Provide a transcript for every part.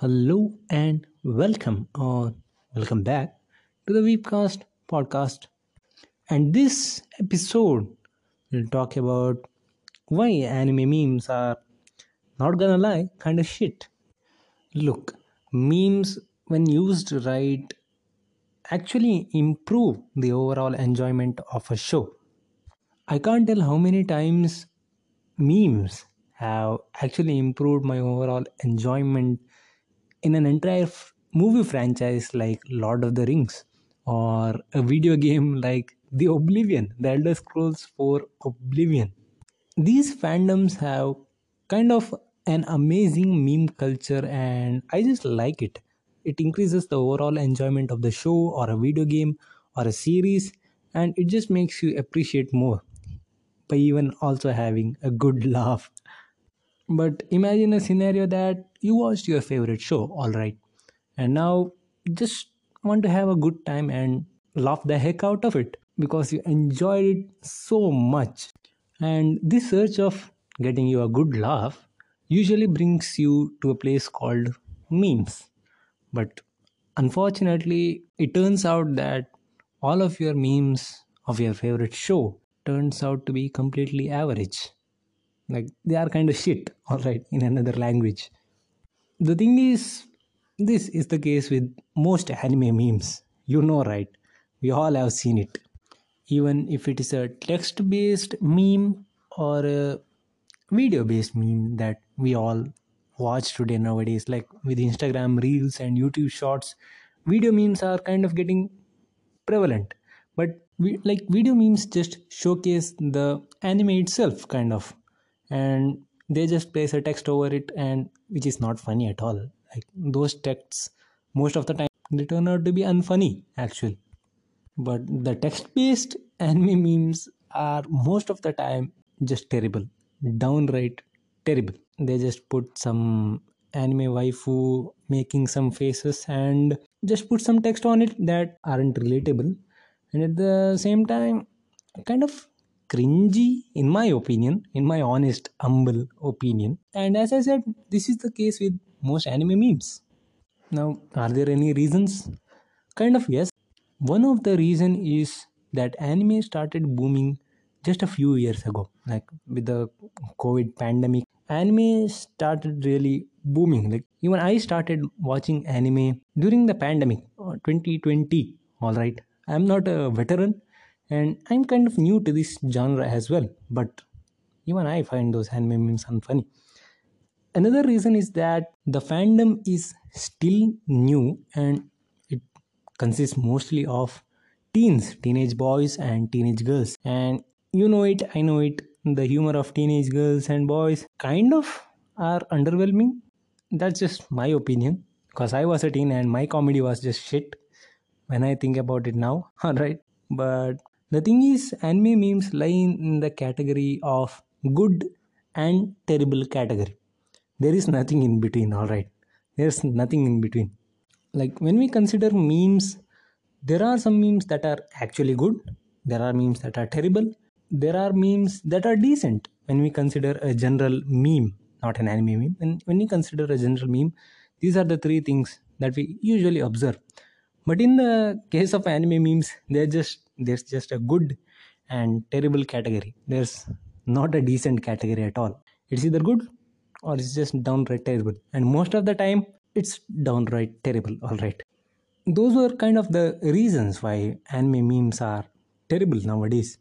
Hello and welcome or welcome back to the Weebcast podcast. And this episode will talk about why anime memes are not gonna lie, kind of shit. Look, memes when used right actually improve the overall enjoyment of a show. I can't tell how many times memes have actually improved my overall enjoyment in an entire movie franchise like Lord of the Rings or a video game like The Oblivion, The Elder Scrolls 4 Oblivion. These fandoms have kind of an amazing meme culture and I just like it. It increases the overall enjoyment of the show or a video game or a series and it just makes you appreciate more by even also having a good laugh. But imagine a scenario that you watched your favorite show, all right, and now just want to have a good time and laugh the heck out of it because you enjoyed it so much. And this search of getting you a good laugh usually brings you to a place called memes. But unfortunately, it turns out that all of your memes of your favorite show turns out to be completely average like they are kind of shit all right in another language. The thing is this is the case with most anime memes. You know right? We all have seen it. Even if it is a text based meme or a video based meme that we all watch today nowadays like with instagram reels and youtube shorts video memes are kind of getting prevalent. But we like video memes just showcase the anime itself kind of and they just place a text over it and which is not funny at all. Like those texts most of the time they turn out to be unfunny actually. But the text based anime memes are most of the time just terrible. Downright terrible. They just put some anime waifu making some faces and just put some text on it that aren't relatable. And at the same time kind of cringy in my opinion in my honest humble opinion. And as i said this is the case with most anime memes. Now are there any reasons? Kind of yes. One of the reason is that anime started booming just a few years ago like with the covid pandemic. Anime started really booming. Like even i started watching anime during the pandemic uh, 2020 all right. I'm not a veteran and i'm kind of new to this genre as well but even i find those anime memes unfunny another reason is that the fandom is still new and it consists mostly of teens teenage boys and teenage girls. And you know it i know it the humor of teenage girls and boys kind of are underwhelming. That's just my opinion because i was a teen and my comedy was just shit when i think about it now all right but the thing is anime memes lie in the category of good and terrible category. There is nothing in between all right. There's nothing in between. Like when we consider memes there are some memes that are actually good. There are memes that are terrible. There are memes that are decent. When we consider a general meme not an anime meme And when we consider a general meme these are the three things that we usually observe. But in the case of anime memes they're just there's just a good and terrible category. There's not a decent category at all. It's either good or it's just downright terrible. And most of the time it's downright terrible all right those were kind of the reasons why anime memes are terrible nowadays.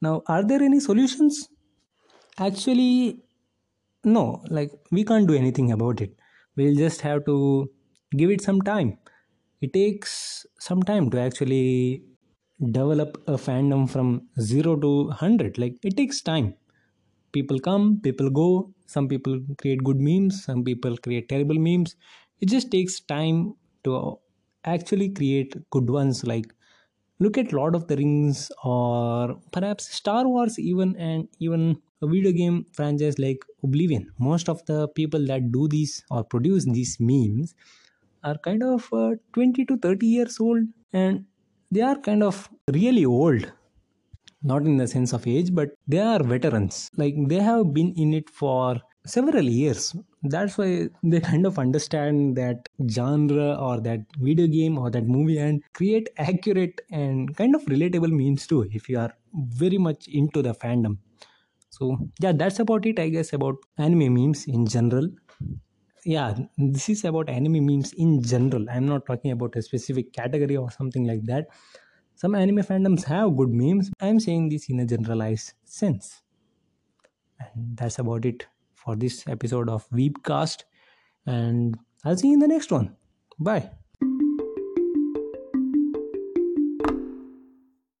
Now are there any solutions? Actually no. Like we can't do anything about it. We'll just have to give it some time. It takes some time to actually develop a fandom from 0 to 100 like it takes time. People come people go. Some people create good memes some people create terrible memes. It just takes time to actually create good ones. Like look at lord of the rings or perhaps star wars even and even a video game franchise like oblivion. Most of the people that do these or produce these memes are kind of uh, 20 to 30 years old. And they are kind of really old not in the sense of age but they are veterans like they have been in it for several years. That's why they kind of understand that genre or that video game or that movie and create accurate and kind of relatable memes too if you are very much into the fandom. So, yeah, that's about it, I guess, about anime memes in general. Yeah, this is about anime memes in general. I'm not talking about a specific category or something like that. Some anime fandoms have good memes. I'm saying this in a generalized sense. And that's about it for this episode of Weebcast. And I'll see you in the next one. Bye.